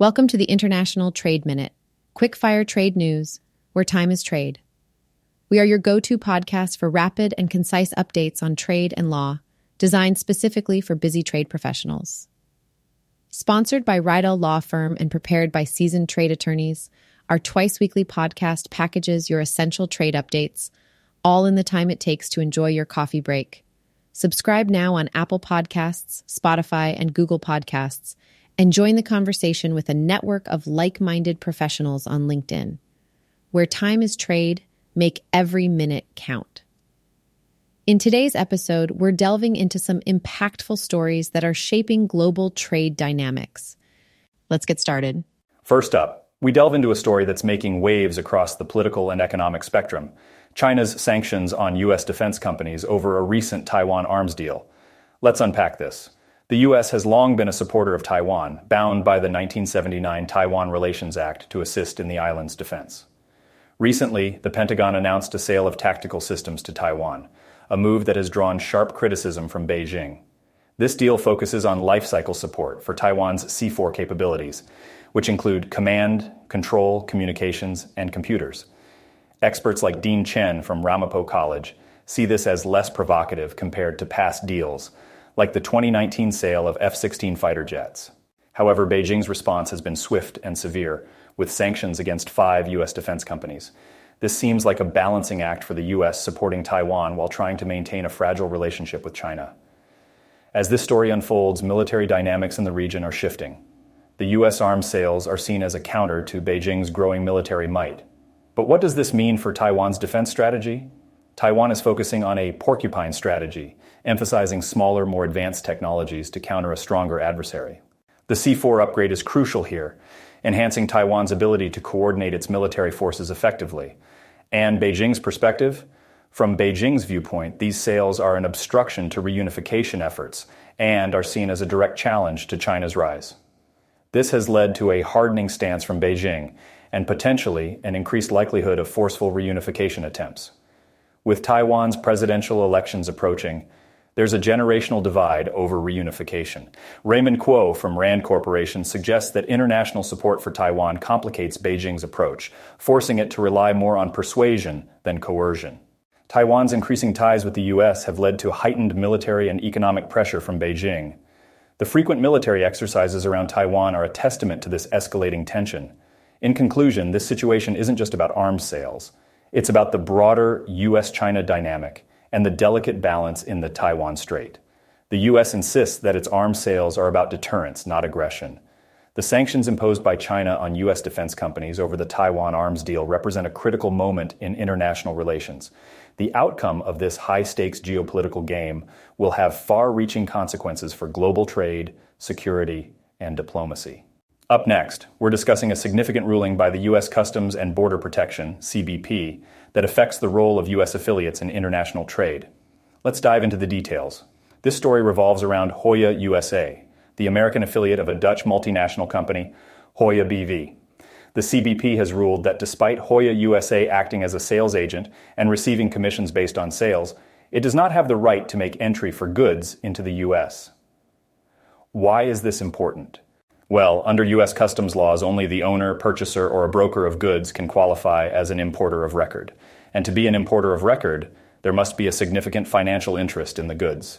Welcome to the International Trade Minute, quick fire trade news, where time is trade. We are your go to podcast for rapid and concise updates on trade and law, designed specifically for busy trade professionals. Sponsored by Reidel Law Firm and prepared by seasoned trade attorneys, our twice weekly podcast packages your essential trade updates, all in the time it takes to enjoy your coffee break. Subscribe now on Apple Podcasts, Spotify, and Google Podcasts and join the conversation with a network of like minded professionals on LinkedIn. Where time is trade, make every minute count. In today's episode, we're delving into some impactful stories that are shaping global trade dynamics. Let's get started. First up, we delve into a story that's making waves across the political and economic spectrum China's sanctions on U.S. defense companies over a recent Taiwan arms deal. Let's unpack this. The U.S. has long been a supporter of Taiwan, bound by the 1979 Taiwan Relations Act to assist in the island's defense. Recently, the Pentagon announced a sale of tactical systems to Taiwan, a move that has drawn sharp criticism from Beijing. This deal focuses on lifecycle support for Taiwan's C4 capabilities, which include command, control, communications, and computers. Experts like Dean Chen from Ramapo College see this as less provocative compared to past deals like the 2019 sale of F 16 fighter jets. However, Beijing's response has been swift and severe, with sanctions against five U.S. defense companies. This seems like a balancing act for the U.S. supporting Taiwan while trying to maintain a fragile relationship with China. As this story unfolds, military dynamics in the region are shifting. The U.S. arms sales are seen as a counter to Beijing's growing military might. But what does this mean for Taiwan's defense strategy? Taiwan is focusing on a porcupine strategy, emphasizing smaller, more advanced technologies to counter a stronger adversary. The C4 upgrade is crucial here, enhancing Taiwan's ability to coordinate its military forces effectively. And Beijing's perspective? From Beijing's viewpoint, these sales are an obstruction to reunification efforts and are seen as a direct challenge to China's rise. This has led to a hardening stance from Beijing and potentially an increased likelihood of forceful reunification attempts. With Taiwan's presidential elections approaching, there's a generational divide over reunification. Raymond Kuo from RAND Corporation suggests that international support for Taiwan complicates Beijing's approach, forcing it to rely more on persuasion than coercion. Taiwan's increasing ties with the U.S. have led to heightened military and economic pressure from Beijing. The frequent military exercises around Taiwan are a testament to this escalating tension. In conclusion, this situation isn't just about arms sales. It's about the broader US China dynamic and the delicate balance in the Taiwan Strait. The US insists that its arms sales are about deterrence, not aggression. The sanctions imposed by China on US defense companies over the Taiwan arms deal represent a critical moment in international relations. The outcome of this high stakes geopolitical game will have far reaching consequences for global trade, security, and diplomacy. Up next, we're discussing a significant ruling by the U.S. Customs and Border Protection, CBP, that affects the role of U.S. affiliates in international trade. Let's dive into the details. This story revolves around Hoya USA, the American affiliate of a Dutch multinational company, Hoya BV. The CBP has ruled that despite Hoya USA acting as a sales agent and receiving commissions based on sales, it does not have the right to make entry for goods into the U.S. Why is this important? Well, under U.S. customs laws, only the owner, purchaser, or a broker of goods can qualify as an importer of record. And to be an importer of record, there must be a significant financial interest in the goods.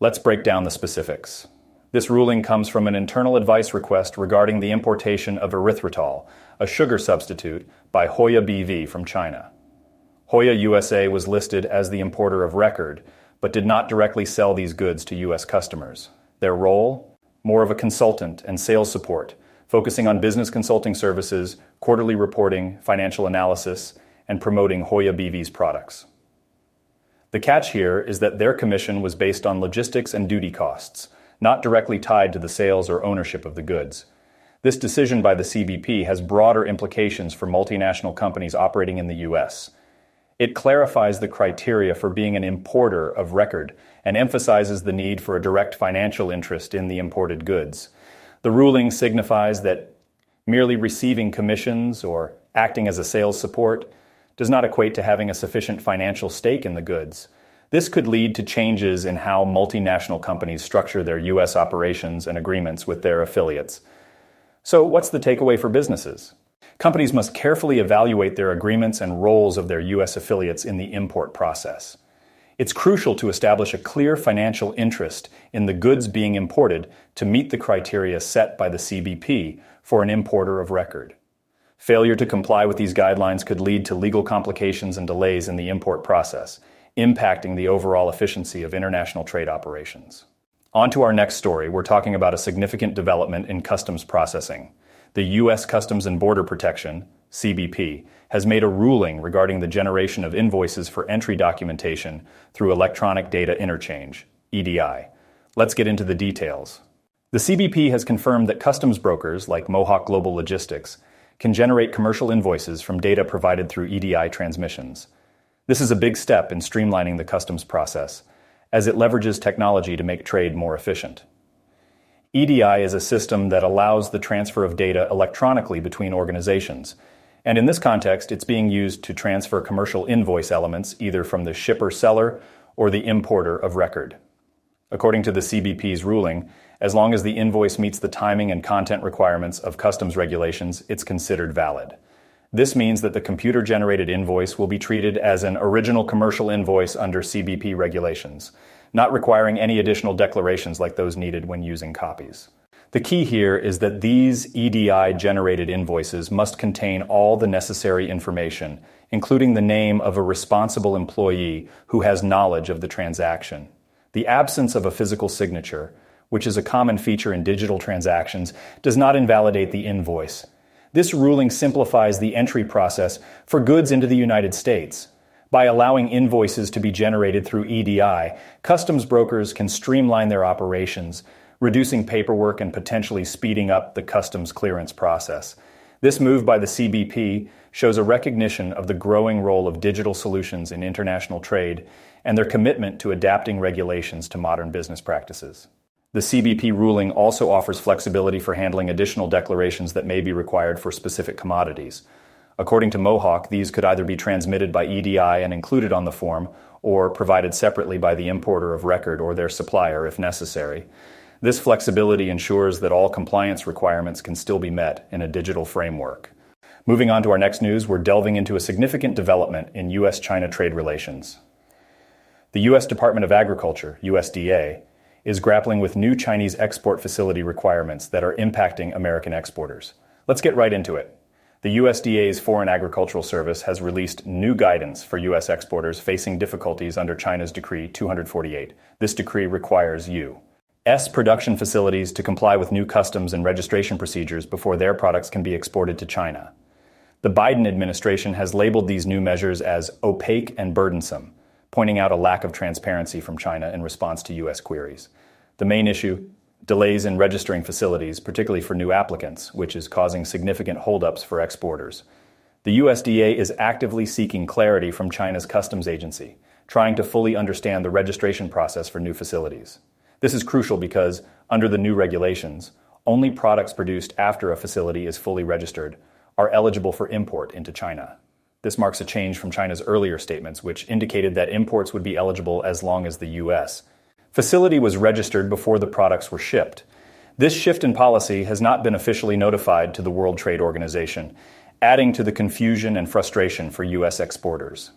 Let's break down the specifics. This ruling comes from an internal advice request regarding the importation of erythritol, a sugar substitute, by Hoya BV from China. Hoya USA was listed as the importer of record, but did not directly sell these goods to U.S. customers. Their role? More of a consultant and sales support, focusing on business consulting services, quarterly reporting, financial analysis, and promoting Hoya BV's products. The catch here is that their commission was based on logistics and duty costs, not directly tied to the sales or ownership of the goods. This decision by the CBP has broader implications for multinational companies operating in the U.S. It clarifies the criteria for being an importer of record and emphasizes the need for a direct financial interest in the imported goods. The ruling signifies that merely receiving commissions or acting as a sales support does not equate to having a sufficient financial stake in the goods. This could lead to changes in how multinational companies structure their U.S. operations and agreements with their affiliates. So, what's the takeaway for businesses? Companies must carefully evaluate their agreements and roles of their U.S. affiliates in the import process. It's crucial to establish a clear financial interest in the goods being imported to meet the criteria set by the CBP for an importer of record. Failure to comply with these guidelines could lead to legal complications and delays in the import process, impacting the overall efficiency of international trade operations. On to our next story, we're talking about a significant development in customs processing. The U.S. Customs and Border Protection, CBP, has made a ruling regarding the generation of invoices for entry documentation through electronic data interchange, EDI. Let's get into the details. The CBP has confirmed that customs brokers like Mohawk Global Logistics can generate commercial invoices from data provided through EDI transmissions. This is a big step in streamlining the customs process, as it leverages technology to make trade more efficient. EDI is a system that allows the transfer of data electronically between organizations, and in this context, it's being used to transfer commercial invoice elements either from the shipper seller or the importer of record. According to the CBP's ruling, as long as the invoice meets the timing and content requirements of customs regulations, it's considered valid. This means that the computer generated invoice will be treated as an original commercial invoice under CBP regulations, not requiring any additional declarations like those needed when using copies. The key here is that these EDI generated invoices must contain all the necessary information, including the name of a responsible employee who has knowledge of the transaction. The absence of a physical signature, which is a common feature in digital transactions, does not invalidate the invoice. This ruling simplifies the entry process for goods into the United States. By allowing invoices to be generated through EDI, customs brokers can streamline their operations, reducing paperwork and potentially speeding up the customs clearance process. This move by the CBP shows a recognition of the growing role of digital solutions in international trade and their commitment to adapting regulations to modern business practices. The CBP ruling also offers flexibility for handling additional declarations that may be required for specific commodities. According to Mohawk, these could either be transmitted by EDI and included on the form, or provided separately by the importer of record or their supplier if necessary. This flexibility ensures that all compliance requirements can still be met in a digital framework. Moving on to our next news, we're delving into a significant development in U.S. China trade relations. The U.S. Department of Agriculture, USDA, is grappling with new Chinese export facility requirements that are impacting American exporters. Let's get right into it. The USDA's Foreign Agricultural Service has released new guidance for U.S. exporters facing difficulties under China's Decree 248. This decree requires U.S. production facilities to comply with new customs and registration procedures before their products can be exported to China. The Biden administration has labeled these new measures as opaque and burdensome, pointing out a lack of transparency from China in response to U.S. queries. The main issue delays in registering facilities, particularly for new applicants, which is causing significant holdups for exporters. The USDA is actively seeking clarity from China's customs agency, trying to fully understand the registration process for new facilities. This is crucial because, under the new regulations, only products produced after a facility is fully registered are eligible for import into China. This marks a change from China's earlier statements, which indicated that imports would be eligible as long as the U.S facility was registered before the products were shipped. This shift in policy has not been officially notified to the World Trade Organization, adding to the confusion and frustration for U.S. exporters.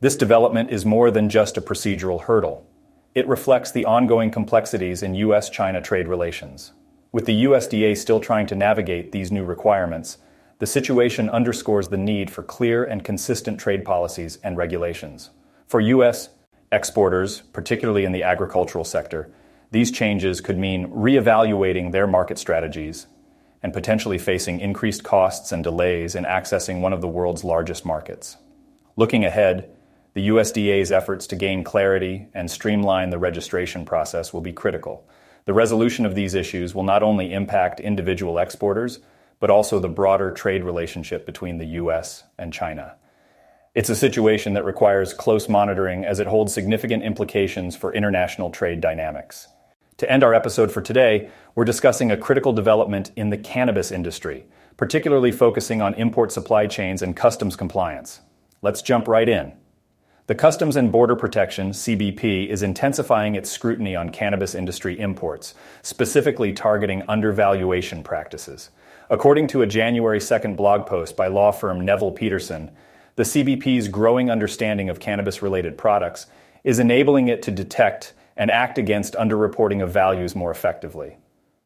This development is more than just a procedural hurdle. It reflects the ongoing complexities in U.S. China trade relations. With the USDA still trying to navigate these new requirements, the situation underscores the need for clear and consistent trade policies and regulations. For U.S exporters, particularly in the agricultural sector, these changes could mean reevaluating their market strategies and potentially facing increased costs and delays in accessing one of the world's largest markets. Looking ahead, the USDA's efforts to gain clarity and streamline the registration process will be critical. The resolution of these issues will not only impact individual exporters, but also the broader trade relationship between the US and China. It's a situation that requires close monitoring as it holds significant implications for international trade dynamics. To end our episode for today, we're discussing a critical development in the cannabis industry, particularly focusing on import supply chains and customs compliance. Let's jump right in. The Customs and Border Protection, CBP, is intensifying its scrutiny on cannabis industry imports, specifically targeting undervaluation practices. According to a January 2nd blog post by law firm Neville Peterson, the CBP's growing understanding of cannabis related products is enabling it to detect and act against underreporting of values more effectively.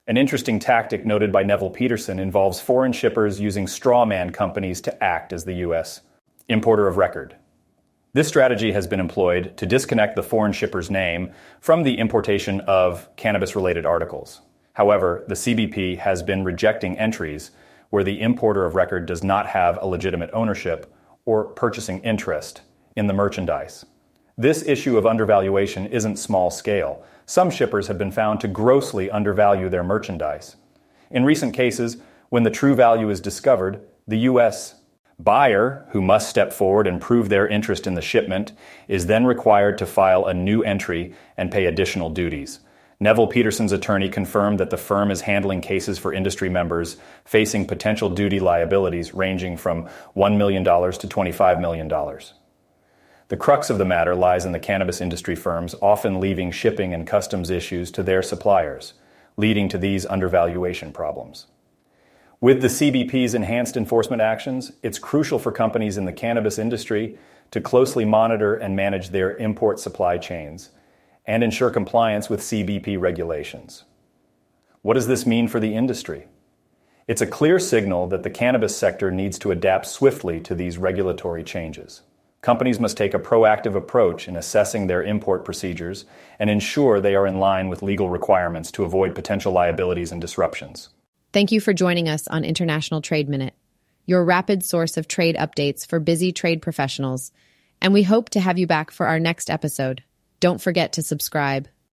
An interesting tactic noted by Neville Peterson involves foreign shippers using strawman companies to act as the U.S. importer of record. This strategy has been employed to disconnect the foreign shipper's name from the importation of cannabis related articles. However, the CBP has been rejecting entries where the importer of record does not have a legitimate ownership or purchasing interest in the merchandise. This issue of undervaluation isn't small scale. Some shippers have been found to grossly undervalue their merchandise. In recent cases, when the true value is discovered, the U.S. buyer, who must step forward and prove their interest in the shipment, is then required to file a new entry and pay additional duties. Neville Peterson's attorney confirmed that the firm is handling cases for industry members facing potential duty liabilities ranging from $1 million to $25 million. The crux of the matter lies in the cannabis industry firms often leaving shipping and customs issues to their suppliers, leading to these undervaluation problems. With the CBP's enhanced enforcement actions, it's crucial for companies in the cannabis industry to closely monitor and manage their import supply chains and ensure compliance with CBP regulations. What does this mean for the industry? It's a clear signal that the cannabis sector needs to adapt swiftly to these regulatory changes. Companies must take a proactive approach in assessing their import procedures and ensure they are in line with legal requirements to avoid potential liabilities and disruptions. Thank you for joining us on International Trade Minute, your rapid source of trade updates for busy trade professionals. And we hope to have you back for our next episode. Don't forget to subscribe.